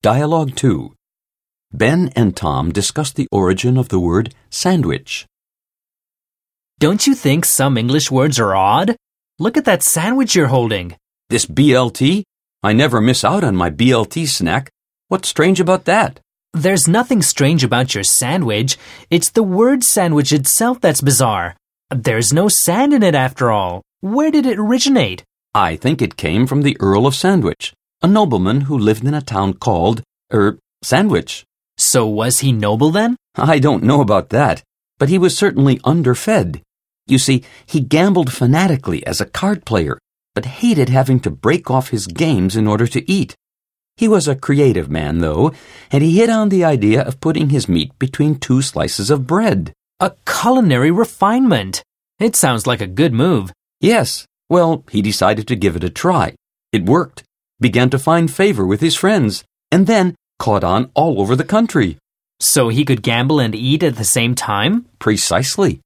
Dialogue 2. Ben and Tom discuss the origin of the word sandwich. Don't you think some English words are odd? Look at that sandwich you're holding. This BLT? I never miss out on my BLT snack. What's strange about that? There's nothing strange about your sandwich. It's the word sandwich itself that's bizarre. There's no sand in it after all. Where did it originate? I think it came from the Earl of Sandwich, a nobleman who lived in a town called, er, Sandwich. So was he noble then? I don't know about that, but he was certainly underfed. You see, he gambled fanatically as a card player, but hated having to break off his games in order to eat. He was a creative man, though, and he hit on the idea of putting his meat between two slices of bread. A culinary refinement. It sounds like a good move. Yes, well, he decided to give it a try. It worked, began to find favor with his friends, and then caught on all over the country. So he could gamble and eat at the same time? Precisely.